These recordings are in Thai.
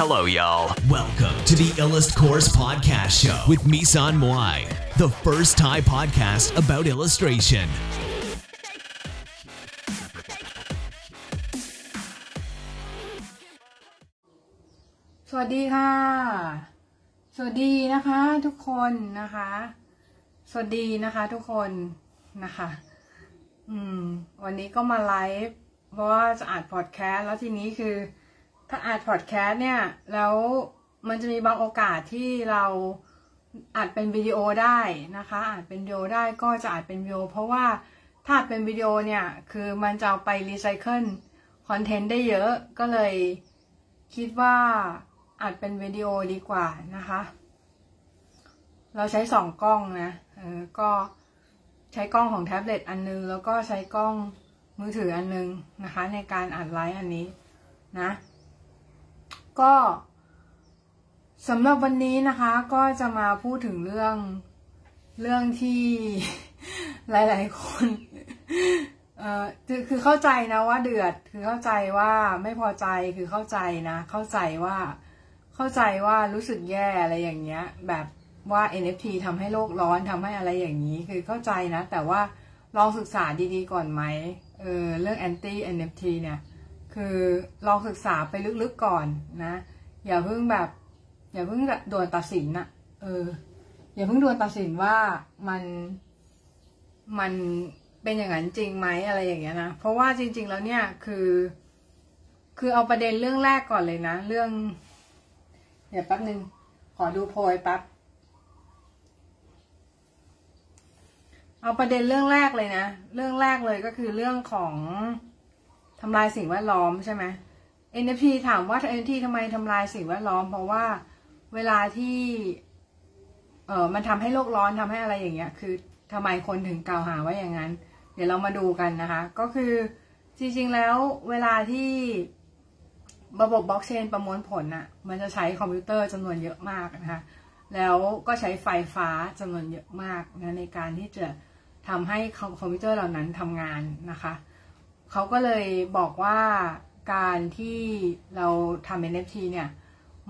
Hello, y'all. Welcome to the Illust Course Podcast Show with Misan Moai, the first Thai podcast about illustration. สวัสดีค่ะ สวัสดีนะคะทุกคนนะคะ สวัสดีนะคะทุกคนนะคะ อืม วันนี้ก็มาไลฟ์เพราะว่าจะอัดพอดแคสต์แล้วทีนี้คือ ถ้าอัดพอดแคสต์เนี่ย แล้วมันจะมีบางโอกาสที่เราอัดเป็นวิดีโอได้นะคะอัดเป็นวิดีโอได้ก็จะอัดเป็นวิดีโอ เพราะว่าถ้าเป็นวิดีโอเนี่ย คือมันจะเอาไป recycle content ได้เยอะก็เลยคิดว่าอัดเป็นวิดีโอดีกว่านะคะ เราใช้สองกล้องนะเออก็ใช้กล้องของแท็บเล็ตอันนึง แล้วก็ใช้กล้องมือถืออันนึงนะคะ ในการอัดไลฟ์อันนี้นะ ก็สำหรับวันนี้นะคะ ก็จะมาพูดถึงเรื่องเรื่องที่หลาย ๆ คนเอ่อคือเข้าใจนะว่าเดือดคือเข้าใจว่าไม่พอใจคือเข้าใจนะ เข้าใจว่าเข้าใจว่ารู้สึกแย่อะไรอย่างเงี้ย แบบว่า NFT ทำให้โลกร้อนทำให้อะไรอย่างนี้ คือเข้าใจนะ แต่ว่าลองศึกษาดี ๆ ก่อนไหมเออเรื่อง anti NFT เนี่ย คือลองศึกษาไปลึกๆก่อนนะ อย่าเพิ่งแบบ อย่าเพิ่งด่วนตัดสินนะเออ อย่าเพิ่งด่วนตัดสินว่ามันมันเป็นอย่างนั้นจริงไหมอะไรอย่างเงี้ยนะเพราะว่าจริง ๆ แล้วเนี่ยคือ คือเอาประเด็นเรื่องแรกก่อนเลยนะเรื่อง เดี๋ยวแป๊บนึงขอดูโพยแป๊บเอาประเด็นเรื่องแรกเลยนะ เรื่องแรกเลยก็คือเรื่องของ ทำลายสิ่งแวดล้อมใช่ไหม NFT ถามว่า NFT ทำไมทำลายสิ่งแวดล้อม เพราะว่าเวลาที่เออมันทำให้โลกร้อนทำให้อะไรอย่างเงี้ย คือทำไมคนถึงกล่าวหาว่าอย่างนั้น เดี๋ยวเรามาดูกันนะคะ ก็คือจริงๆแล้วเวลาที่ระบบบล็อกเชนประมวลผลน่ะ มันจะใช้คอมพิวเตอร์จำนวนเยอะมากนะคะ แล้วก็ใช้ไฟฟ้าจำนวนเยอะมากนะในการที่จะทำให้คอมพิวเตอร์เหล่านั้นทำงานนะคะ เขาก็เลยบอกว่าการที่เราทำ NFT เนี่ย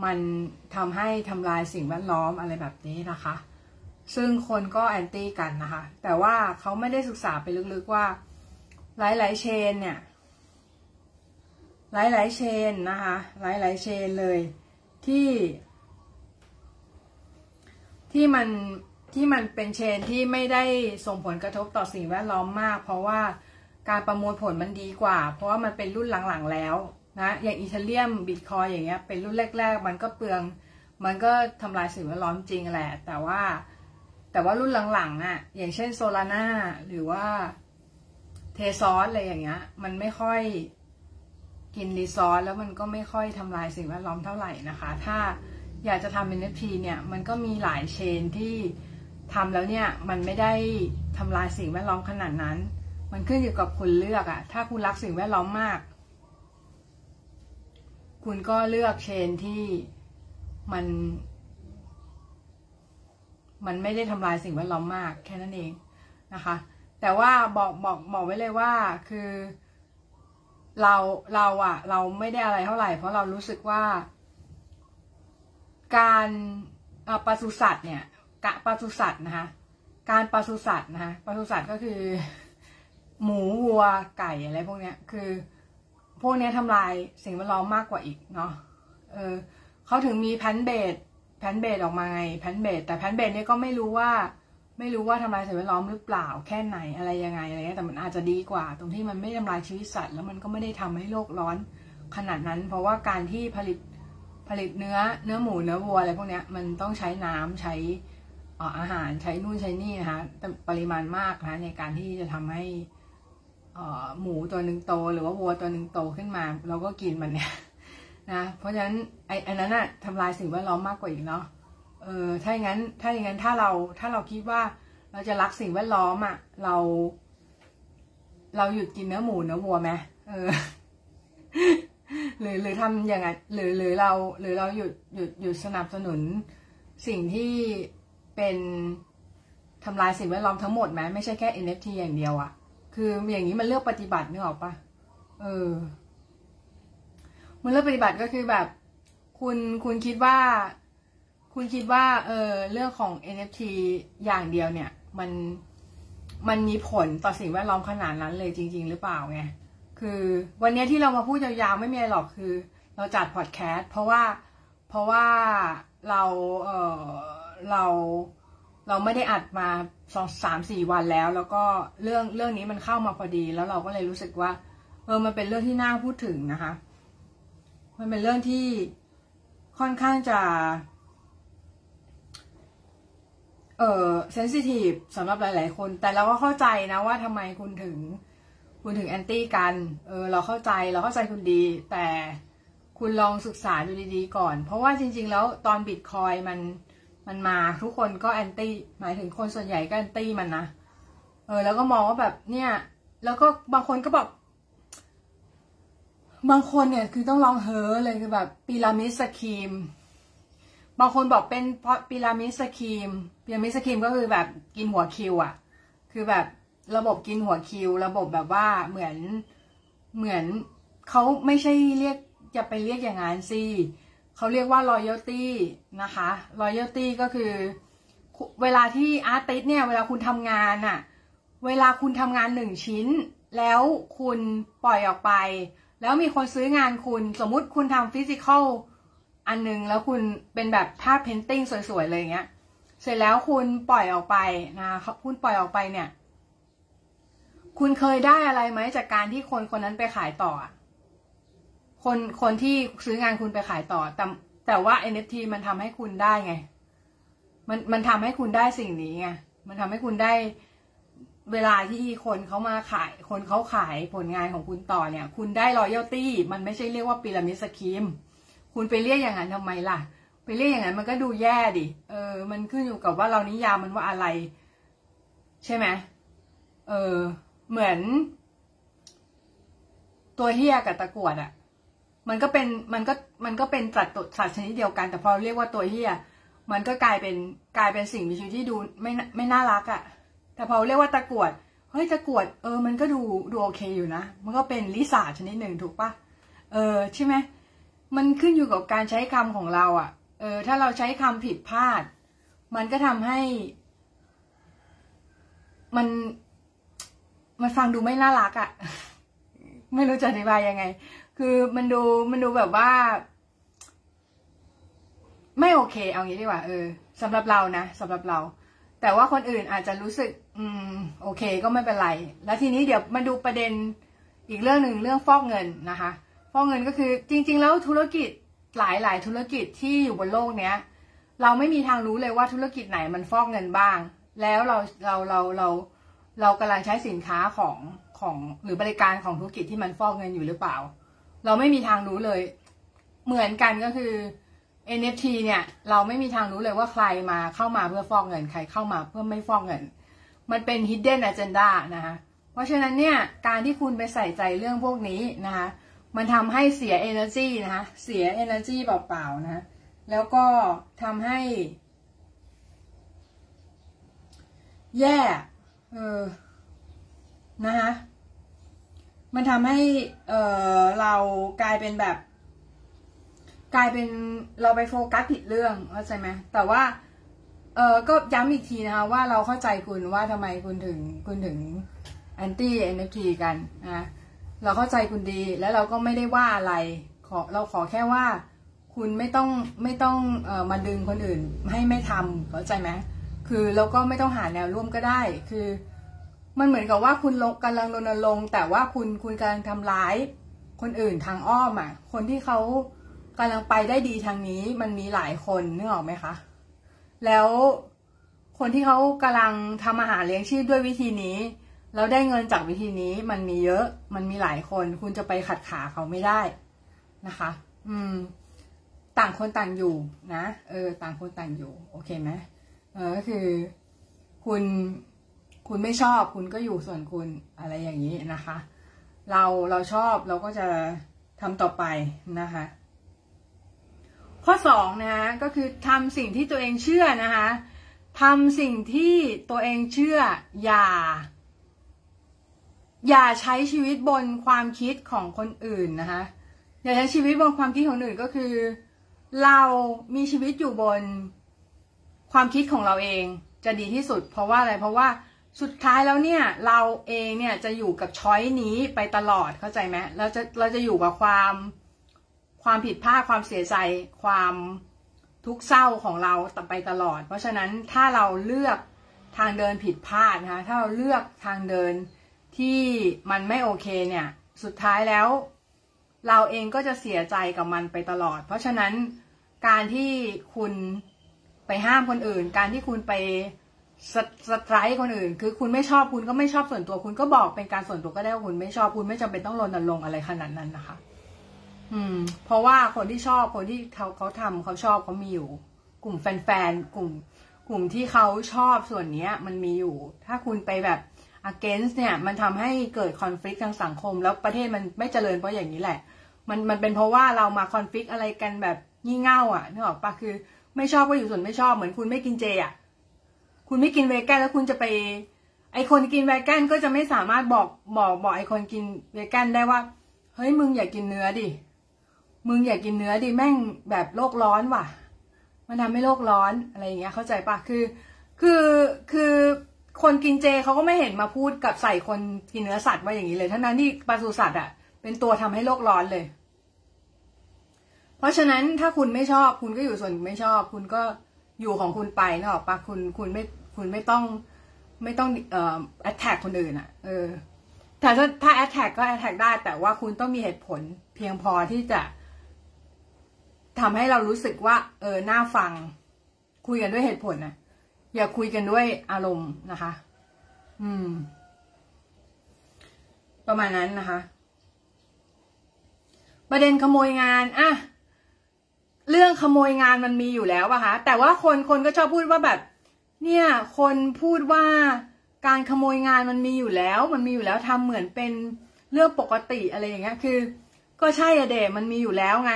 มันทำให้ทำลายสิ่งแวดล้อมอะไรแบบนี้นะคะ ซึ่งคนก็ anti กันนะคะ แต่ว่าเขาไม่ได้ศึกษาไปลึกๆว่าหลายๆเชนเนี่ย หลายๆเชนนะคะ หลายๆเชนเลยที่ ที่มันที่มันเป็นเชนที่ไม่ได้ส่งผลกระทบต่อสิ่งแวดล้อมมาก เพราะว่า การประมวลผลมันดีกว่า เพราะว่ามันเป็นรุ่นหลังๆแล้วนะอย่างอีเทเรียมบิตคอยอย่างเงี้ยเป็นรุ่นแรก ๆ มันก็เปลือง มันก็ทำลายสิ่งแวดล้อมจริงแหละ แต่ว่า แต่ว่ารุ่นหลังๆอะ อย่างเช่นโซลาร่าหรือว่าเทซอสอะไรอย่างเงี้ย มันไม่ค่อยกินรีซอสแล้วมันก็ไม่ค่อยทำลายสิ่งแวดล้อมเท่าไหร่นะคะ ถ้าอยากจะทำ NFT เนี่ยมันก็มีหลายเชนที่ทำแล้วเนี่ยมันไม่ได้ทำลายสิ่งแวดล้อมขนาดนั้น มันขึ้นอยู่กับคุณเลือกอะถ้าคุณรักสิ่งแวดล้อมมาก คุณก็เลือกเชนที่มัน มันไม่ได้ทำลายสิ่งแวดล้อมมาก แค่นั้นเองนะคะ แต่ว่าบอกบอกบอกไว้เลยว่าคือ เราเราอะเราไม่ได้อะไรเท่าไหร่ เพราะเรารู้สึกว่า การปศุสัตว์เนี่ยกะปศุสัตว์นะคะ การปศุสัตว์นะคะปศุสัตว์ก็คือ หมูวัวไก่อะไรพวกเนี้ย คือ พวกเนี้ยทำลายสิ่งแวดล้อมมากกว่าอีกเนาะเออเขาถึงมี plant-based plant-based ออกมาไง plant-based แต่ plant-based เนี่ยก็ไม่รู้ว่า ไม่รู้ว่าทำลายสิ่งแวดล้อมหรือเปล่าแค่ไหนอะไรยังไงอะไรเงี้ยแต่มันอาจจะดีกว่า ตรงที่มันไม่ทำลายชีวิตสัตว์แล้วมันก็ไม่ได้ทำให้โลกร้อนขนาดนั้น เพราะว่าการที่ผลิตผลิตเนื้อเนื้อหมูเนื้อวัวอะไรพวกเนี้ยมันต้องใช้น้ำใช้อาหารใช้นู่นใช้นี่นะคะปริมาณมากนะในการที่จะทำให้ หมูตัวหนึ่งโตหรือว่าวัวตัวหนึ่งโตขึ้นมา เราก็กินมันเนี่ยนะเพราะฉะนั้นไอ้อันนั้นอะทำลายสิ่งแวดล้อมมากกว่าอีกเนาะเออถ้าอย่างนั้นถ้าอย่างนั้นถ้าเราถ้าเราคิดว่าเราจะรักสิ่งแวดล้อมอะเรา เราหยุดกินเนื้อหมูเนื้อวัวไหมเออหรือหรือทำอย่างไงหรือหรือเราหรือเราหยุดหยุดหยุดสนับสนุนสิ่งที่เป็นทำลายสิ่งแวดล้อมทั้งหมดไหมไม่ใช่แค่ NFT อย่างเดียวอะ คืออย่างนี้มันเลือกปฏิบัตินึกออกปะเออ มันเลือกปฏิบัติก็คือแบบ คุณคุณคิดว่า คุณคิดว่า เออเรื่องของ NFT อย่างเดียวเนี่ย มันมันมีผลต่อสิ่งแวดล้อมขนาดนั้นเลยจริง ๆ หรือเปล่าไงคือวันนี้ที่เรามาพูดยาวๆไม่มีอะไรหรอกคือ เราจัดพอดแคสต์เพราะว่าเพราะว่าเราเออเรา เราไม่ได้อัดมาสองสามสี่วันแล้ว แล้วก็เรื่องเรื่องนี้มันเข้ามาพอดี แล้วเราก็เลยรู้สึกว่า เออมันเป็นเรื่องที่น่าพูดถึงนะคะ มันเป็นเรื่องที่ค่อนข้างจะ เออเซนซิทีฟสำหรับหลาย ๆ คน แต่เราก็เข้าใจนะว่าทำไมคุณถึง คุณถึง anti กัน เออ เราเข้าใจเราเข้าใจคุณดี แต่คุณลองศึกษาดูดี ๆ ก่อน เพราะว่าจริง ๆ แล้วตอนบิตคอยมัน มันมาทุกคนก็ anti หมายถึงคนส่วนใหญ่ก็ anti มันนะเออ แล้วก็มองว่าแบบเนี่ย แล้วก็บางคนก็แบบบางคนเนี่ยคือต้องลองเฮอเลยคือแบบ pyramid scheme บางคนบอกเป็นเพราะ pyramid scheme pyramid scheme ก็คือแบบกินหัวคิวอะ คือแบบระบบกินหัวคิว ระบบแบบว่าเหมือนเหมือนเขาไม่ใช่เรียกจะไปเรียกอย่างนั้นสิ เขาเรียกว่า royalty นะคะ royalty ก็คือ เวลาที่ artist เนี่ย เวลาคุณทำงานอะเวลาคุณทำงานหนึ่งชิ้น แล้วคุณปล่อยออกไป แล้วมีคนซื้องานคุณสมมุติคุณทำ physical อันหนึ่งแล้วคุณเป็นแบบภาพเพนติ้งสวยๆเลยอย่างเงี้ย เสร็จแล้วคุณปล่อยออกไปนะคุณปล่อยออกไปเนี่ย คุณเคยได้อะไรไหมจากการที่คนคนนั้นไปขายต่อ คนคนที่ซื้องานคุณไปขายต่อ แต่แต่ว่า NFT มันทำให้คุณได้ไง มันมันทำให้คุณได้สิ่งนี้ไงมันทำให้คุณได้เวลาที่คนเขามาขาย คนเขาขายผลงานของคุณต่อเนี่ย คุณได้รอยัลตี้มันไม่ใช่เรียกว่าพีระมิดสกีมคุณไปเรียกอย่างนั้นทำไมล่ะ ไปเรียกอย่างนั้นมันก็ดูแย่ดิเออ มันขึ้นอยู่กับว่าเรานิยามมันว่าอะไร ใช่ไหมเออ เหมือน ตัวเฮียกับตะกวดอะ มันก็เป็นมันก็มันก็เป็นสัตว์สัตว์ชนิดเดียวกัน แต่พอเรียกว่าตัวเฮียมันก็กลายเป็นกลายเป็นสิ่งมีชีวิตที่ดูไม่ไม่น่ารักอะแต่พอเรียกว่าตะกวดเฮ้ยตะกวดเออมันก็ดูดูโอเคอยู่นะ มันก็เป็นลิซ่าชนิดหนึ่งถูกปะเออใช่ไหมมันขึ้นอยู่กับการใช้คำของเราอะ่ะ เออ ถ้าเราใช้คำผิดพลาด มันก็ทำให้ มันมันฟังดูไม่น่ารักอะ่ะ ไม่รู้จะอธิบายยังไง คือมันดูมันดูแบบว่า ไม่โอเค เอางี้ดีกว่าเออสำหรับเรานะสำหรับเรา แต่ว่าคนอื่นอาจจะรู้สึก อืม โอเคก็ไม่เป็นไร แล้วทีนี้เดี๋ยวมาดูประเด็นอีกเรื่องหนึ่งเรื่องฟอกเงินนะคะฟอกเงินก็คือจริง ๆ แล้วธุรกิจหลายหลายธุรกิจที่อยู่บนโลกเนี้ย เราไม่มีทางรู้เลยว่าธุรกิจไหนมันฟอกเงินบ้าง แล้วเราเราเราเราเรากำลังใช้สินค้าของของหรือบริการของธุรกิจที่มันฟอกเงินอยู่หรือเปล่า เราไม่มีทางรู้เลย เหมือนกันก็คือ NFT เนี่ย เราไม่มีทางรู้เลยว่าใครมาเข้ามาเพื่อฟอกเงินใครเข้ามาเพื่อไม่ฟอกเงิน มันเป็น hidden agenda นะคะเพราะฉะนั้นเนี่ยการที่คุณไปใส่ใจเรื่องพวกนี้นะคะมันทำให้เสีย energy นะคะเสีย energy เปล่าๆนะแล้วก็ทำให้ แย่ เออ นะคะ มันทำให้เออเรากลายเป็นแบบ กลายเป็นเราไปโฟกัสผิดเรื่องเข้าใจไหมแต่ว่า เออก็ย้ำอีกทีนะคะว่าเราเข้าใจคุณว่าทำไมคุณถึงคุณถึงแอนตี้ NFT กันนะเราเข้าใจคุณดีแล้วเราก็ไม่ได้ว่าอะไรขอเราขอแค่ว่า คุณไม่ต้องไม่ต้องออมาดึงคนอื่นให้ไม่ทำเข้าใจไหมคือเราก็ไม่ต้องหาแนวร่วมก็ได้ คือ มันเหมือนกับว่าคุณลงกำลังรณรงค์แต่ว่าคุณคุณกำลังทำร้าย คนอื่นทางอ้อมอะ คนที่เขากำลังไปได้ดีทางนี้ มันมีหลายคนนึกออกไหมคะแล้วคนที่เขากำลังทำอาหารเลี้ยงชีพด้วยวิธีนี้แล้วได้เงินจากวิธีนี้มันมีเยอะ มันมีหลายคน คุณจะไปขัดขาเขาไม่ได้นะคะ อืม ต่างคนต่างอยู่นะ เออ ต่างคนต่างอยู่ โอเคไหมเออก็คือ คุณ คุณไม่ชอบคุณก็อยู่ส่วนคุณอะไรอย่างนี้นะคะ เราเราชอบเราก็จะทำต่อไปนะคะ ข้อสองนะก็คือทำสิ่งที่ตัวเองเชื่อนะคะทำสิ่งที่ตัวเองเชื่ออย่า อย่าใช้ชีวิตบนความคิดของคนอื่นนะคะอย่าใช้ชีวิตบนความคิดของคนอื่นก็คือ เรามีชีวิตอยู่บนความคิดของเราเองจะดีที่สุด เพราะว่าอะไรเพราะว่า สุดท้ายแล้วเนี่ยเราเองเนี่ยจะอยู่กับช้อยนี้ไปตลอดเข้าใจไหมเราจะเราจะอยู่กับความความผิดพลาดความเสียใจความทุกข์เศร้าของเราต่อไปตลอด เพราะฉะนั้นถ้าเราเลือกทางเดินผิดพลาดนะคะถ้าเราเลือกทางเดินที่มันไม่โอเคเนี่ยสุดท้ายแล้ว เราเองก็จะเสียใจกับมันไปตลอด เพราะฉะนั้นการที่คุณไปห้ามคนอื่น การที่คุณไป สสไตรค์คนอื่น คือคุณไม่ชอบคุณก็ไม่ชอบส่วนตัว คุณก็บอกเป็นการส่วนตัวก็ได้ว่าคุณไม่ชอบคุณไม่จำเป็นต้องรณรงค์อะไรขนาดนั้นนะคะ อืม เพราะว่าคนที่ชอบคนที่เขาเขาทำเขาชอบเขามีอยู่ กลุ่มแฟนๆกลุ่ม กลุ่มที่เขาชอบส่วนเนี้ย มันมีอยู่ ถ้าคุณไปแบบ against เนี่ย มันทำให้เกิด conflict ทางสังคม แล้วประเทศมันไม่เจริญเพราะอย่างนี้แหละ มันมันเป็นเพราะว่าเรามา conflict อะไรกันแบบงี่เง่าอะนึกออกปะคือ ไม่ชอบก็อยู่ส่วนไม่ชอบเหมือนคุณไม่กินเจอะ คุณไม่กินเวแกนแล้วคุณจะไป ไอคนกินเวแกนก็จะไม่สามารถบอกบอกบอกไอคนกินเวแกนได้ว่า เฮ้ยมึงอย่ากกินเนื้อดิ มึงอย่ากกินเนื้อดิแม่งแบบโลกร้อนว่ะ มันทำให้โลกร้อนอะไรอย่างเงี้ยเข้าใจปะคือ คือคือคนกินเจเขาก็ไม่เห็นมาพูดกับใส่คนกินเนื้อสัตว์ว่าอย่างนี้เลยทั้งนั้นที่ปศุสัตว์อะ เป็นตัวทำให้โลกร้อนเลย เพราะฉะนั้นถ้าคุณไม่ชอบ คุณก็อยู่ส่วนไม่ชอบ คุณก็ อยู่ของคุณไปนะออกปะคุณคุณไม่คุณไม่ต้องไม่ต้องเอ่อ attack คนอื่นอะ เออแต่ถ้าถ้า attack ก็ attack ได้ แต่ว่าคุณต้องมีเหตุผลเพียงพอที่จะทำให้เรารู้สึกว่า เออน่าฟัง คุยกันด้วยเหตุผลนะอย่าคุยกันด้วยอารมณ์นะคะ อืม ประมาณนั้นนะคะ ประเด็นขโมยงานอะ รื่องขโมยงานมันมีอยู่แล้วอะคะแต่ว่าคนคนก็ชอบพูดว่าแบบ เนี่ยคนพูดว่าการขโมยงานมันมีอยู่แล้ว มันมีอยู่แล้วทำเหมือนเป็นเรื่องปกติอะไรอย่างเงี้ยคือ ก็ใช่อะเดมันมีอยู่แล้วไง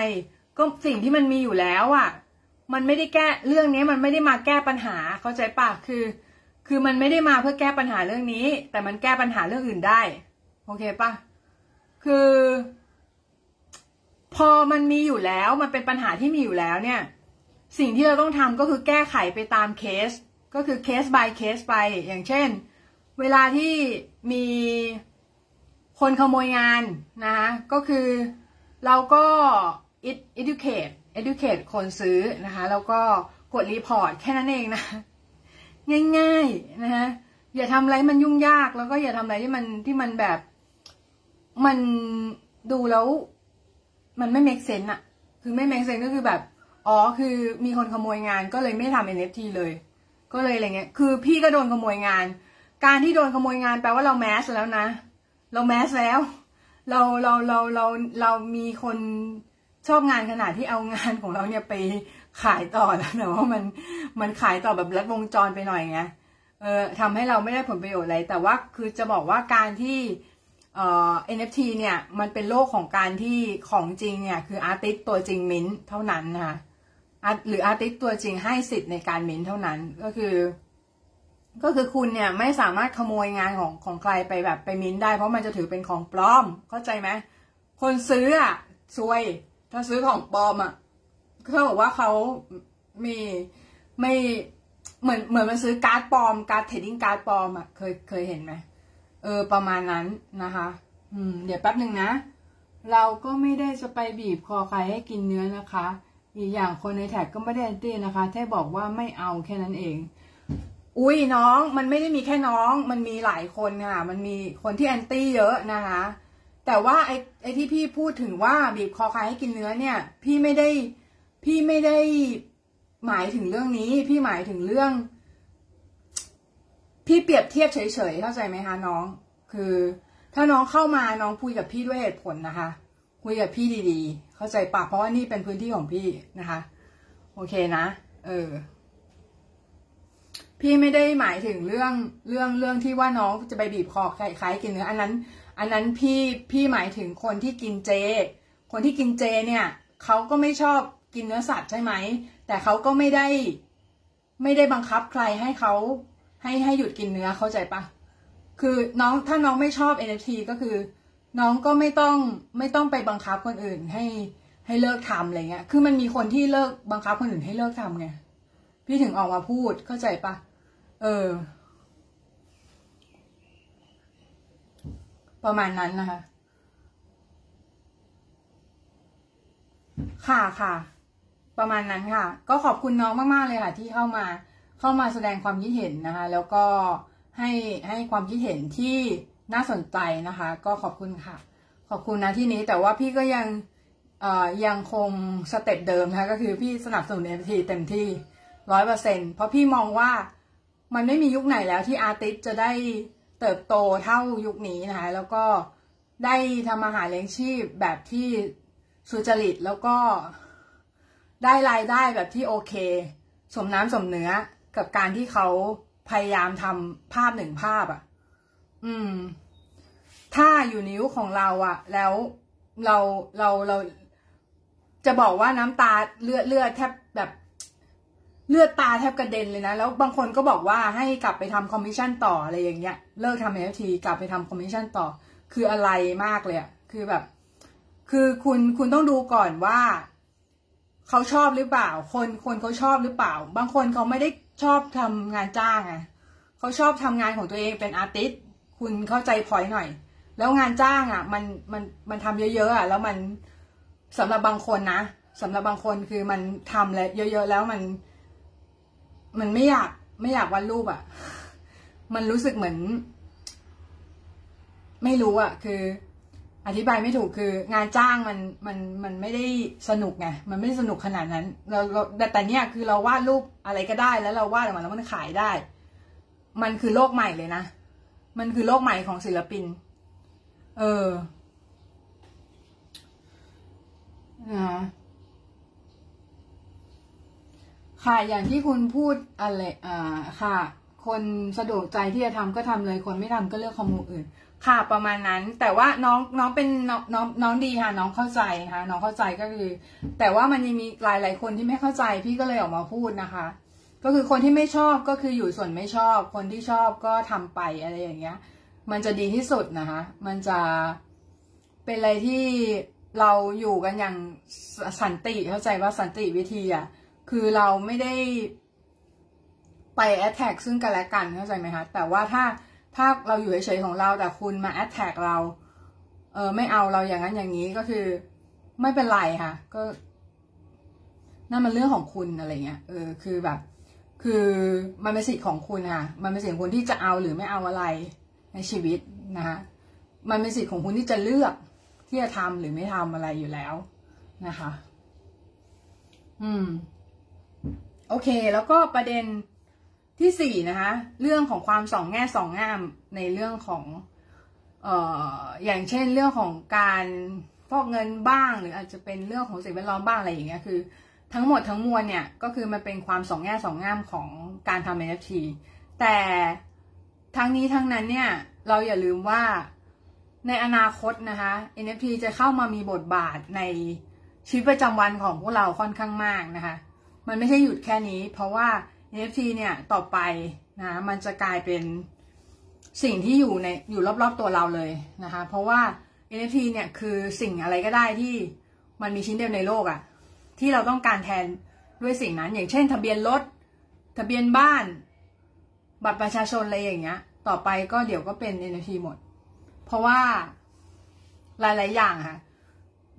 ก็สิ่งที่มันมีอยู่แล้วอะมันไม่ได้แก้เรื่องนี้มันไม่ได้มาแก้ปัญหาเข้าใจปะคือ คือมันไม่ได้มาเพื่อแก้ปัญหาเรื่องนี้ แต่มันแก้ปัญหาเรื่องอื่นได้ โอเคปะคือ พอมันมีอยู่แล้วมันเป็นปัญหาที่มีอยู่แล้วเนี่ย สิ่งที่เราต้องทำก็คือแก้ไขไปตามเคส ก็คือเคส by เคสไป อย่างเช่น เวลาที่มีคนขโมยงานนะคะก็คือเราก็ educate educate คนซื้อนะคะแล้วก็กดรีพอร์ตแค่นั้นเองนะ ง่ายๆนะคะอย่าทำอะไรมันยุ่งยากแล้วก็อย่าทำอะไรที่มันที่มันแบบ มันดูแล้ว มันไม่ make sense อะคือไม่ make sense ก็คือแบบ อ๋อ คือมีคนขโมยงานก็เลยไม่ทำ NFT เลย ก็เลยอะไรเงี้ย คือพี่ก็โดนขโมยงาน การที่โดนขโมยงานแปลว่าเราแมสแล้วนะ เราแมสแล้ว เราเราเราเราเรามีคนชอบงานขนาดที่เอางานของเราเนี่ยไปขายต่อแล้วแต่ว่ามันมันขายต่อแบบลัดวงจรไปหน่อยไง เออทำให้เราไม่ได้ผลประโยชน์อะไร แต่ว่าคือจะบอกว่าการที่ เอ่อ NFT เนี่ยมันเป็นโลกของการที่ของจริงเนี่ยคืออาร์ติสตัวจริงมิ้นเท่านั้นนะคะหรืออาร์ติสตัวจริงให้สิทธิ์ในการมิ้นเท่านั้นก็คือ ก็คือคุณเนี่ยไม่สามารถขโมยงานของของใครไปแบบไปมิ้นได้ เพราะมันจะถือเป็นของปลอม เข้าใจไหมคนซื้ออะซวย ถ้าซื้อของปลอมอะเขาบอกว่าเขามีไม่เหมือนเหมือนมันซื้อการ์ดปลอมการ์ด trading card ปลอมอะเคยเคยเห็นไหม เออประมาณนั้นนะคะ อืม เดี๋ยวแป๊บหนึ่งนะ เราก็ไม่ได้จะไปบีบคอใครให้กินเนื้อนะคะ อีกอย่างคนในแท็กก็ไม่ได้แอนตี้นะคะแค่บอกว่าไม่เอาแค่นั้นเอง อุ้ยน้องมันไม่ได้มีแค่น้อง มันมีหลายคนค่ะ มันมีคนที่แอนตี้เยอะนะคะ แต่ว่าไอ้ไอ้ที่พี่พูดถึงว่าบีบคอใครให้กินเนื้อเนี่ย พี่ไม่ได้พี่ไม่ได้หมายถึงเรื่องนี้ พี่หมายถึงเรื่อง พี่เปรียบเทียบเฉยๆเข้าใจไหมคะน้อง คือ ถ้าน้องเข้ามาน้องคุยกับพี่ด้วยเหตุผลนะคะ คุยกับพี่ดีๆ เข้าใจปะเพราะว่านี่เป็นพื้นที่ของพี่นะคะ โอเคนะเออพี่ไม่ได้หมายถึงเรื่องเรื่องเรื่องที่ว่าน้องจะไปบีบคอใครใครกินเนื้ออันนั้น อันนั้นพี่พี่หมายถึงคนที่กินเจ คนที่กินเจเนี่ยเขาก็ไม่ชอบกินเนื้อสัตว์ใช่ไหม แต่เขาก็ไม่ได้ ไม่ได้บังคับใครให้เขา ให้ให้หยุดกินเนื้อเข้าใจปะคือน้องถ้าน้องไม่ชอบ NFT ก็คือ น้องก็ไม่ต้องไม่ต้องไปบังคับคนอื่นให้ให้เลิกทำอะไรเงี้ย คือมันมีคนที่เลิกบังคับคนอื่นให้เลิกทำไง พี่ถึงออกมาพูดเข้าใจปะเออ ประมาณนั้นนะคะ ค่ะค่ะ ประมาณนั้นค่ะ ก็ขอบคุณน้องมาก ๆ เลยค่ะ ที่เข้ามา เข้ามาแสดงความคิดเห็นนะคะ แล้วก็ให้ให้ความคิดเห็นที่น่าสนใจนะคะ ก็ขอบคุณค่ะ ขอบคุณนะที่นี้แต่ว่าพี่ก็ยังเอ่อยังคง step เดิมนะคะก็คือพี่สนับสนุน NFT เต็มที่ร้อยเปอร์เซ็นเพราะพี่มองว่ามันไม่มียุคไหนแล้วที่ artist จะได้เติบโตเท่ายุคนี้นะคะ แล้วก็ได้ทำมาหาเลี้ยงชีพแบบที่สุจริตแล้วก็ได้รายได้แบบที่โอเค สมน้ำสมเนื้อ กับการที่เขาพยายามทำภาพหนึ่งภาพอะ่ะ อืม ถ้าอยู่นิ้วของเราอะแล้วเราเราเรา จะบอกว่าน้ำตาเลือดเลือดแทบแบบเลือดตาแทบกระเด็นเลยนะ แล้วบางคนก็บอกว่าให้กลับไปทำคอมมิชชั่นต่ออะไรอย่างเงี้ย เลิกทำ NFT กลับไปทำคอมมิชชั่นต่อ คืออะไรมากเลยอะคือแบบ คือคุณคุณต้องดูก่อนว่า เขาชอบหรือเปล่า คนคนเขาชอบหรือเปล่า บางคนเขาไม่ได้ ชอบทำงานจ้างไงเขาชอบทำงานของตัวเองเป็นอาร์ติสคุณเข้าใจพอยหน่อย แล้วงานจ้างอะ มันมันมันทำเยอะๆอะ แล้วมันสำหรับบางคนนะสำหรับบางคนคือมันทำแล้วเยอะๆแล้วมัน มันไม่อยากไม่อยากวาดรูปอะ มันรู้สึกเหมือน ไม่รู้อะ คือ อธิบายไม่ถูกคืองานจ้างมันมันมันไม่ได้สนุกไงมันไม่ได้สนุกขนาดนั้นเราเราแต่แต่เนี้ยคือเราวาดรูปอะไรก็ได้แล้วเราวาดออกมาแล้วมันขายได้ มันคือโลกใหม่เลยนะมันคือโลกใหม่ของศิลปิน เออนะค่ะอย่างที่คุณพูดอะไรอ่าค่ะ คนสะดวกใจที่จะทำก็ทำเลยคนไม่ทำก็เลือกข้อมูอื่น ค่ะประมาณนั้นแต่ว่าน้องน้องเป็นน้องน้องน้องดีค่ะ น้องเข้าใจค่ะน้องเข้าใจก็คือ แต่ว่ามันยังมีหลายหลายคนที่ไม่เข้าใจพี่ก็เลยออกมาพูดนะคะ ก็คือคนที่ไม่ชอบก็คืออยู่ส่วนไม่ชอบ คนที่ชอบก็ทำไปอะไรอย่างเงี้ย มันจะดีที่สุดนะคะ มันจะเป็นอะไรที่เราอยู่กันอย่างสันติเข้าใจว่าสันติวิธีอะคือเราไม่ได้ไปแอตแทกซึ่งกันและกันเข้าใจไหมคะแต่ว่าถ้า ถ้าเราอยู่เฉยๆของเราแต่คุณมาแอตแทกเรา เออไม่เอาเราอย่างนั้นอย่างนี้ก็คือ ไม่เป็นไรค่ะ ก็นั่นมันเรื่องของคุณอะไรเงี้ย เออ คือแบบ คือมันเป็นสิทธิ์ของคุณค่ะ มันเป็นสิทธิ์ของคุณที่จะเอาหรือไม่เอาอะไรในชีวิตนะคะ มันเป็นสิทธิ์ของคุณที่จะเลือกที่จะทำหรือไม่ทำอะไรอยู่แล้วนะคะ อืม โอเค แล้วก็ประเด็น ที่สี่นะคะ เรื่องของความสองแง่สองงามในเรื่องของเอ่ออย่างเช่นเรื่องของการฟอกเงินบ้าง หรืออาจจะเป็นเรื่องของสิ่งแวดล้อมบ้างอะไรอย่างเงี้ยคือ ทั้งหมดทั้งมวลเนี่ยก็คือมันเป็นความสองแง่สองงามของการทำ NFT แต่ทั้งนี้ทั้งนั้นเนี่ยเราอย่าลืมว่าในอนาคตนะคะ NFT จะเข้ามามีบทบาทในชีวิตประจำวันของพวกเราค่อนข้างมากนะคะ มันไม่ใช่หยุดแค่นี้ เพราะว่า NFT เนี่ยต่อไปนะมันจะกลายเป็นสิ่งที่อยู่ในอยู่รอบๆตัวเราเลยนะคะ เพราะว่า NFT เนี่ยคือสิ่งอะไรก็ได้ที่มันมีชิ้นเดียวในโลกอะที่เราต้องการแทนด้วยสิ่งนั้น อย่างเช่น ทะเบียนรถทะเบียนบ้าน บัตรประชาชนอะไรอย่างเงี้ย ต่อไปก็เดี๋ยวก็เป็น NFT หมด เพราะว่าหลาย ๆ อย่างค่ะ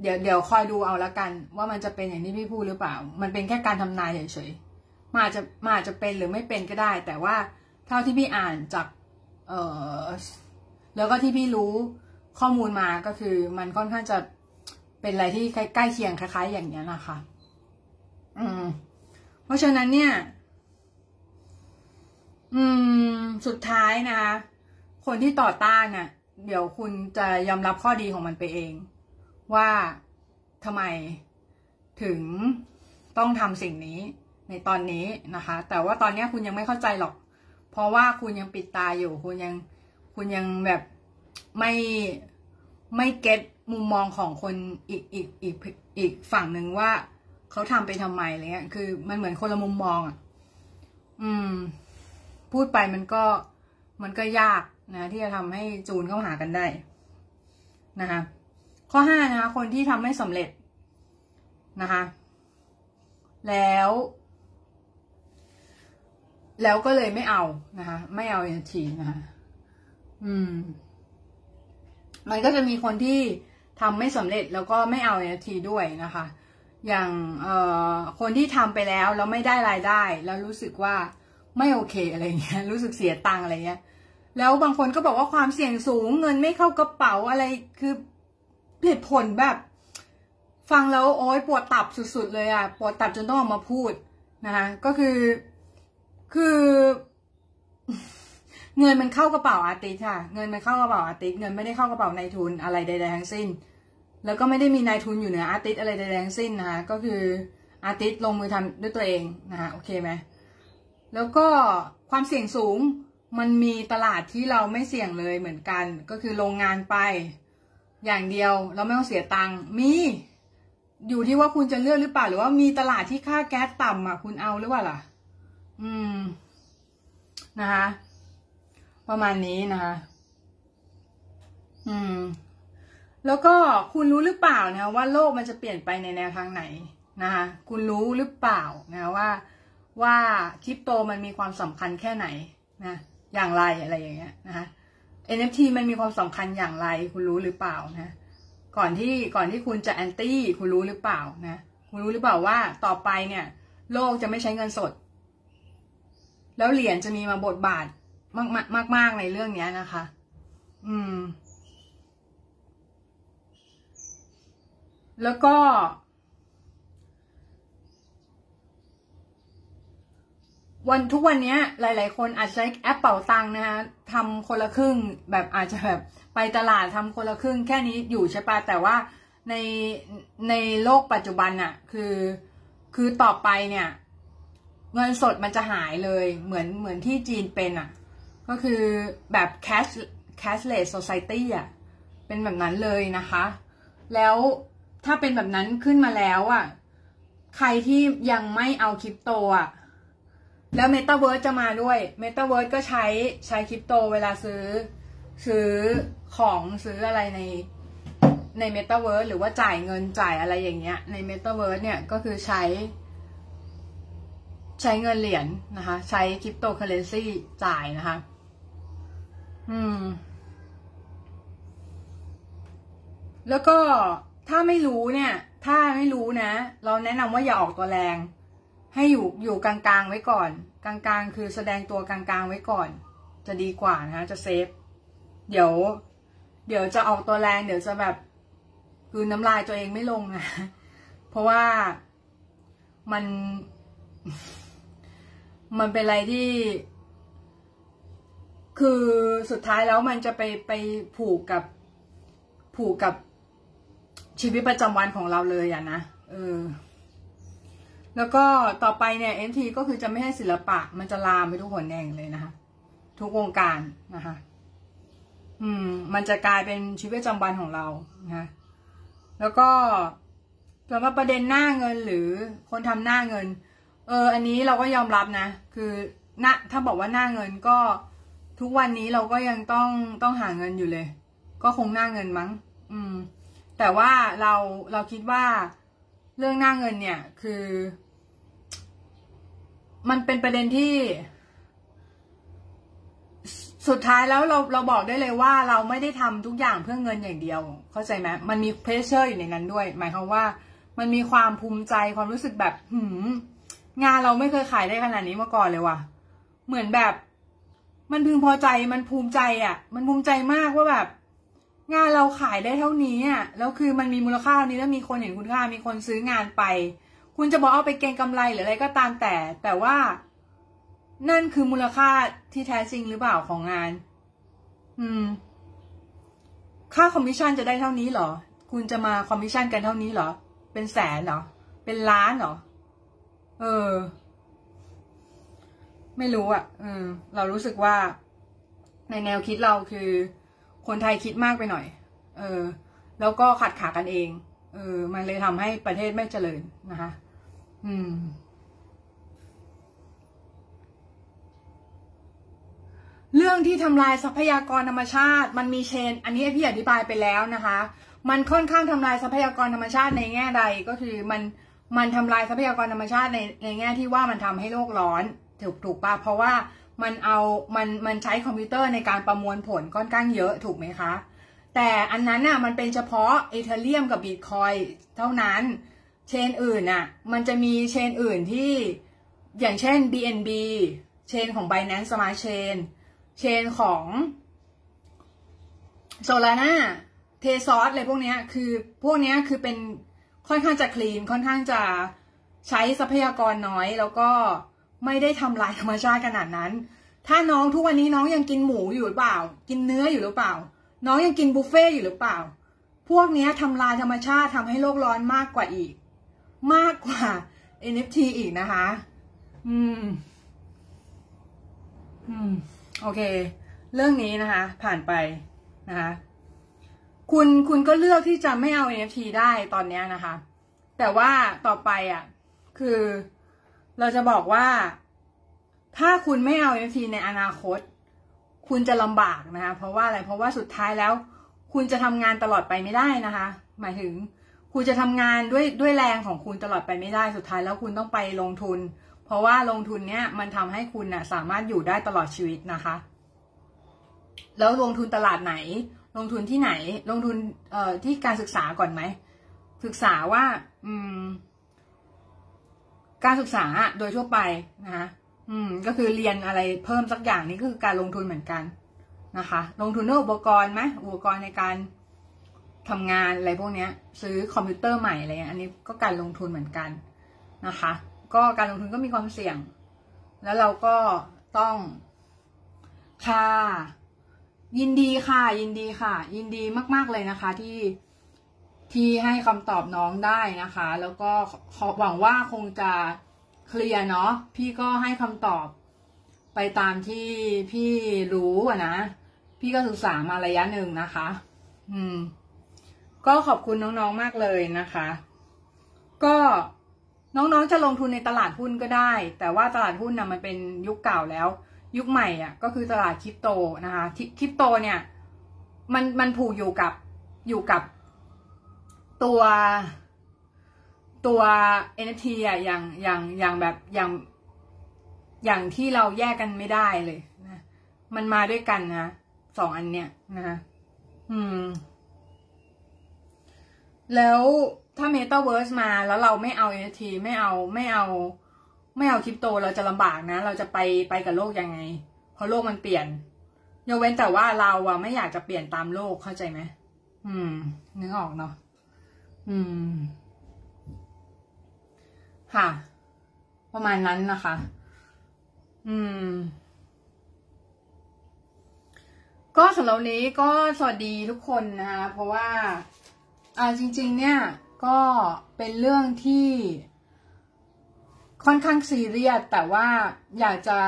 เดี๋ยวเดี๋ยวคอยดูเอาละกัน ว่ามันจะเป็นอย่างที่พี่พูดหรือเปล่า มันเป็นแค่การทำนายเฉยๆ มันอาจจะมันอาจจะเป็นหรือไม่เป็นก็ได้ แต่ว่าเท่าที่พี่อ่านจากเออแล้วก็ที่พี่รู้ข้อมูลมาก็คือ มันค่อนข้างจะเป็นอะไรที่ใกล้เคียงคล้าย ๆ อย่างนี้นะคะ อืม เพราะฉะนั้นเนี่ย อืม สุดท้ายนะคะ คนที่ต่อต้านน่ะ เดี๋ยวคุณจะยอมรับข้อดีของมันไปเอง ว่าทำไมถึงต้องทำสิ่งนี้ ในตอนนี้นะคะ แต่ว่าตอนนี้คุณยังไม่เข้าใจหรอก เพราะว่าคุณยังปิดตาอยู่ คุณยังคุณยังแบบไม่ไม่เก็ตมุมมองของคนอีกอีกอีกอีกฝั่งหนึ่งว่าเขาทำไปทำไมอะไรเงี้ย คือมันเหมือนคนละมุมมองอะ อืม พูดไปมันก็มันก็ยากนะที่จะทำให้จูนเข้าหากันได้นะคะข้อห้านะคะ คนที่ทำไม่สำเร็จนะคะ แล้ว แล้วก็เลยไม่เอานะคะ ไม่เอา NFT นะคะอืม มันก็จะมีคนที่ทำไม่สำเร็จแล้วก็ไม่เอา NFT ด้วยนะคะ อย่างเอ่อคนที่ทำไปแล้วแล้วไม่ได้รายได้ แล้วรู้สึกว่าไม่โอเคอะไรเงี้ย รู้สึกเสียตังอะไรเงี้ย แล้วบางคนก็บอกว่าความเสี่ยงสูง เงินไม่เข้ากระเป๋าอะไรคือเหตุผลแบบ ฟังแล้วโอ๊ยปวดตับสุด ๆ เลยอะปวดตับจนต้องออกมาพูดนะคะก็คือ คือเงินมันเข้ากระเป๋าอาติค่ะ เงินมันเข้ากระเป๋าอาติเงินไม่ได้เข้ากระเป๋านายทุนอะไรใดๆทั้งสิ้น แล้วก็ไม่ได้มีนายทุนอยู่เหนืออาติอะไรใดๆทั้งสิ้นนะคะก็คืออาติลงมือทำด้วยตัวเองนะคะโอเคไหมแล้วก็ความเสี่ยงสูงมันมีตลาดที่เราไม่เสี่ยงเลยเหมือนกัน ก็คือโรงงานไป อย่างเดียวเราไม่ต้องเสียตังค์มีอยู่ที่ว่าคุณจะเลือกหรือเปล่าหรือว่ามีตลาดที่ค่าแก๊สต่ำอะคุณเอาหรือเปล่าล่ะ อืม นะคะ ประมาณนี้นะคะ อืม แล้วก็คุณรู้หรือเปล่านะว่าโลกมันจะเปลี่ยนไปในแนวทางไหนนะคะคุณรู้หรือเปล่านะว่าว่าคริปโตมันมีความสำคัญแค่ไหนนะอย่างไรอะไรอย่างเงี้ยนะคะ NFT มันมีความสำคัญอย่างไร คุณรู้หรือเปล่านะ ก่อนที่ก่อนที่คุณจะแอนตี้คุณรู้หรือเปล่านะ คุณรู้หรือเปล่าว่าต่อไปเนี่ย โลกจะไม่ใช้เงินสด แล้วเหรียญจะมีมาบทบาทมากมากมากในเรื่องนี้นะคะ อืม แล้วก็ วันทุกวันนี้หลาย ๆ คนอาจจะใช้แอปเป่าตังค์นะคะทำคนละครึ่งแบบอาจจะแบบไปตลาดทำคนละครึ่งแค่นี้อยู่ใช่ปะแต่ว่าในในโลกปัจจุบันอะคือ คือต่อไปเนี่ย เงินสดมันจะหายเลยเหมือนเหมือนที่จีนเป็นอะก็คือแบบ cash cashless society อะเป็นแบบนั้นเลยนะคะ แล้วถ้าเป็นแบบนั้นขึ้นมาแล้วอะใครที่ยังไม่เอาคริปโตอะ แล้ว Metaverse จะมาด้วย Metaverse ก็ใช้ใช้คริปโตเวลาซื้อ ซื้อของซื้ออะไรในใน Metaverse หรือว่าจ่ายเงินจ่ายอะไรอย่างเงี้ย ใน Metaverse เนี่ยก็คือใช้ ใช้เงินเหรียญนะคะ ใช้คริปโตเคอเรนซีจ่ายนะคะ อืม แล้วก็ถ้าไม่รู้เนี่ย ถ้าไม่รู้นะ เราแนะนำว่าอย่าออกตัวแรง ให้อยู่อยู่กลางๆไว้ก่อน กลางๆ คือแสดงตัวกลางๆไว้ก่อน จะดีกว่านะคะจะ safe เดี๋ยว เดี๋ยวจะออกตัวแรง เดี๋ยวจะแบบกลืนน้ำลายตัวเองไม่ลงนะ เพราะว่ามัน มันเป็นอะไรที่ คือสุดท้ายแล้วมันจะไปไปผูกกับผูกกับชีวิตประจำวันของเราเลยอะนะเออแล้วก็ต่อไปเนี่ย MT ก็คือจะไม่ให้ศิลปะ มันจะลามไปทุกหนแห่งเลยนะคะทุกวงการนะคะอืม มันจะกลายเป็นชีวิตประจำวันของเรานะะแล้วก็สำหรับประเด็นหน้าเงินหรือคนทำหน้าเงิน เออ อันนี้เราก็ยอมรับนะ คือหน้าถ้าบอกว่าหน้าเงินก็ทุกวันนี้เราก็ยังต้องต้องหาเงินอยู่เลย ก็คงหน้าเงินมั้ง อืม แต่ว่าเราเราคิดว่าเรื่องหน้าเงินเนี่ยคือ มันเป็นประเด็นที่ สุดท้ายแล้วเราเราบอกได้เลยว่าเราไม่ได้ทำทุกอย่างเพื่อเงินอย่างเดียว เข้าใจไหมมันมีเพรสเชอร์อยู่ในนั้นด้วย หมายความว่า มันมีความภูมิใจความรู้สึกแบบหืม งานเราไม่เคยขายได้ขนาดนี้มาก่อนเลยว่ะ เหมือนแบบ มันพึงพอใจมันภูมิใจอะ มันภูมิใจมากว่าแบบ งานเราขายได้เท่านี้อะแล้วคือมันมีมูลค่าเท่านี้แล้วมีคนเห็นคุณค่ามีคนซื้องานไป คุณจะบอกเอาไปเก็งกำไรหรืออะไรก็ตามแต่ แต่ว่า นั่นคือมูลค่าที่แท้จริงหรือเปล่าของงาน อืม ค่าคอมมิชชั่นจะได้เท่านี้เหรอ คุณจะมาคอมมิชชั่นกันเท่านี้เหรอ เป็นแสนเหรอ เป็นล้านเหรอ เออ ไม่รู้อะ่ะเออเรารู้สึกว่า ในแนวคิดเราคือ คนไทยคิดมากไปหน่อย เออ แล้วก็ขัดขากันเอง เออ มันเลยทำให้ประเทศไม่เจริญนะคะ อืมเรื่องที่ทำลายทรัพยากรธรรมชาติ มันมีเชน อันนี้พี่อธิบายไปแล้วนะคะ มันค่อนข้างทำลายทรัพยากรธรรมชาติในแง่ใดก็คือมัน มันทำลายทรัพยากรธรรมชาติในในแง่ที่ว่ามันทำให้โลกร้อนถูกถูกปะเพราะว่ามันเอามันมันใช้คอมพิวเตอร์ในการประมวลผลค่อนข้างเยอะถูกไหมคะ แต่อันนั้นน่ะมันเป็นเฉพาะเอเธเรียมกับบิตคอยเท่านั้นเชนอื่นน่ะมันจะมีเชนอื่นที่อย่างเช่น BNB เชนของ Binance Smart Chain เชนของ Solana เทซอสอะไรพวกเนี้ยคือพวกเนี้ยคือเป็น ค่อนข้างจะคลีนค่อนข้างจะใช้ทรัพยากรน้อย แล้วก็ไม่ได้ทำลายธรรมชาติขนาดนั้น ถ้าน้องทุกวันนี้น้องยังกินหมูอยู่หรือเปล่า กินเนื้ออยู่หรือเปล่า น้องยังกินบุฟเฟ่อยู่หรือเปล่า พวกนี้ทำลายธรรมชาติทำให้โลกร้อนมากกว่าอีก มากกว่า NFT อีกนะคะ อืม อืม โอเค เรื่องนี้นะคะ ผ่านไปนะคะ คุณคุณก็เลือกที่จะไม่เอา NFT ได้ตอนนี้นะคะ แต่ว่าต่อไปอะ คือเราจะบอกว่า ถ้าคุณไม่เอา NFT ในอนาคต คุณจะลำบากนะคะ เพราะว่าอะไรเพราะว่าสุดท้ายแล้ว คุณจะทำงานตลอดไปไม่ได้นะคะ หมายถึงคุณจะทำงานด้วยด้วยแรงของคุณตลอดไปไม่ได้สุดท้ายแล้วคุณต้องไปลงทุน เพราะว่าลงทุนเนี้ยมันทำให้คุณน่ะสามารถอยู่ได้ตลอดชีวิตนะคะ แล้วลงทุนตลาดไหน ลงทุนที่ไหน ลงทุนเอ่อที่การศึกษาก่อนไหม ศึกษาว่า อืม การศึกษาโดยทั่วไปนะคะอืม ก็คือเรียนอะไรเพิ่มสักอย่างนี่ก็คือการลงทุนเหมือนกันนะคะ ลงทุนด้วยอุปกรณ์ไหมอุปกรณ์ในการทำงานอะไรพวกเนี้ย ซื้อคอมพิวเตอร์ใหม่อะไรเงี้ยอันนี้ก็การลงทุนเหมือนกันนะคะ ก็การลงทุนก็มีความเสี่ยง แล้วเราก็ต้องค่ะ ยินดีค่ะยินดีค่ะ ยินดีมาก ๆเลยนะคะที่ที่ให้คำตอบน้องได้นะคะ แล้วก็หวังว่าคงจะเคลียร์เนาะพี่ก็ให้คำตอบไปตามที่พี่รู้อะนะ พี่ก็ศึกษามาระยะหนึ่งนะคะ อืม ก็ขอบคุณน้องๆมากเลยนะคะ ก็น้องๆจะลงทุนในตลาดหุ้นก็ได้ แต่ว่าตลาดหุ้นนะมันเป็นยุคเก่าแล้ว ยุคใหม่อะก็คือตลาดคริปโตนะคะคริปโตเนี่ย มันมันผูกอยู่กับอยู่กับตัวตัว NFT อะอย่างอย่างอย่างแบบอย่างอย่างที่เราแยกกันไม่ได้เลยนะมันมาด้วยกันนะสองอันเนี้ยนะคะอืม แล้วถ้า Metaverse มาแล้วเราไม่เอา NFT ไม่เอาไม่เอา ไม่เอาคริปโตเราจะลำบากนะ เราจะไปไปกับโลกยังไง เพราะโลกมันเปลี่ยนยกเว้นแต่ว่าเราอะไม่อยากจะเปลี่ยนตามโลกเข้าใจไหมอืมนึกออกเนาะอืม ค่ะ ประมาณนั้นนะคะ อืม ก็สำหรับนี้ก็สวัสดีทุกคนนะคะเพราะว่า อ่าจริง ๆ เนี่ย ก็เป็นเรื่องที่ ค่อนข้างซีเรียสแต่ว่าอยากจะ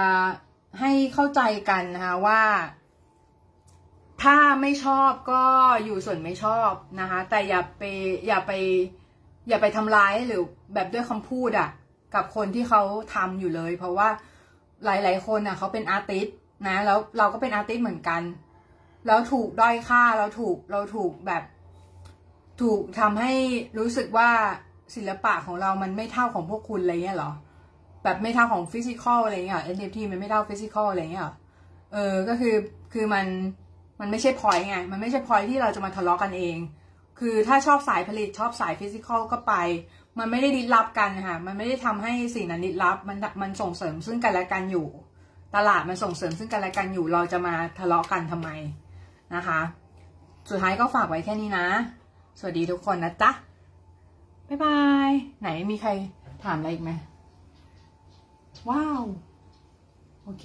ให้เข้าใจกันนะคะว่า ถ้าไม่ชอบก็อยู่ส่วนไม่ชอบนะคะ แต่อย่าไปอย่าไป อย่าไปทำร้ายหรือแบบด้วยคำพูดอะกับคนที่เขาทำอยู่เลย เพราะว่าหลาย ๆ คนอะเขาเป็นอาร์ติสนะแล้วเราก็เป็นอาร์ติสเหมือนกัน แล้วถูกด้อยค่าเราถูกเราถูกแบบ ถูกทำให้รู้สึกว่าศิลปะของเรามันไม่เท่าของพวกคุณอะไรเงี้ยหรอ แบบไม่เท่าของ physical อะไรเงี้ย NFT มันไม่เท่า physical อะไรเงี้ยเออก็คือคือมันมันไม่ใช่พอยไงมันไม่ใช่พอยที่เราจะมาทะเลาะกันเอง คือถ้าชอบสายผลิตชอบสาย physical ก็ไป มันไม่ได้ disrupt กันค่ะมันไม่ได้ทำให้สิ่งนั้น disrupt มันมันส่งเสริมซึ่งกันและกันอยู่ ตลาดมันส่งเสริมซึ่งกันและกันอยู่เราจะมาทะเลาะกันทำไมนะคะ สุดท้ายก็ฝากไว้แค่นี้นะ สวัสดีทุกคนนะจ๊ะบ๊ายบาย ไหนมีใครถามอะไรอีกไหม Uau. Ok.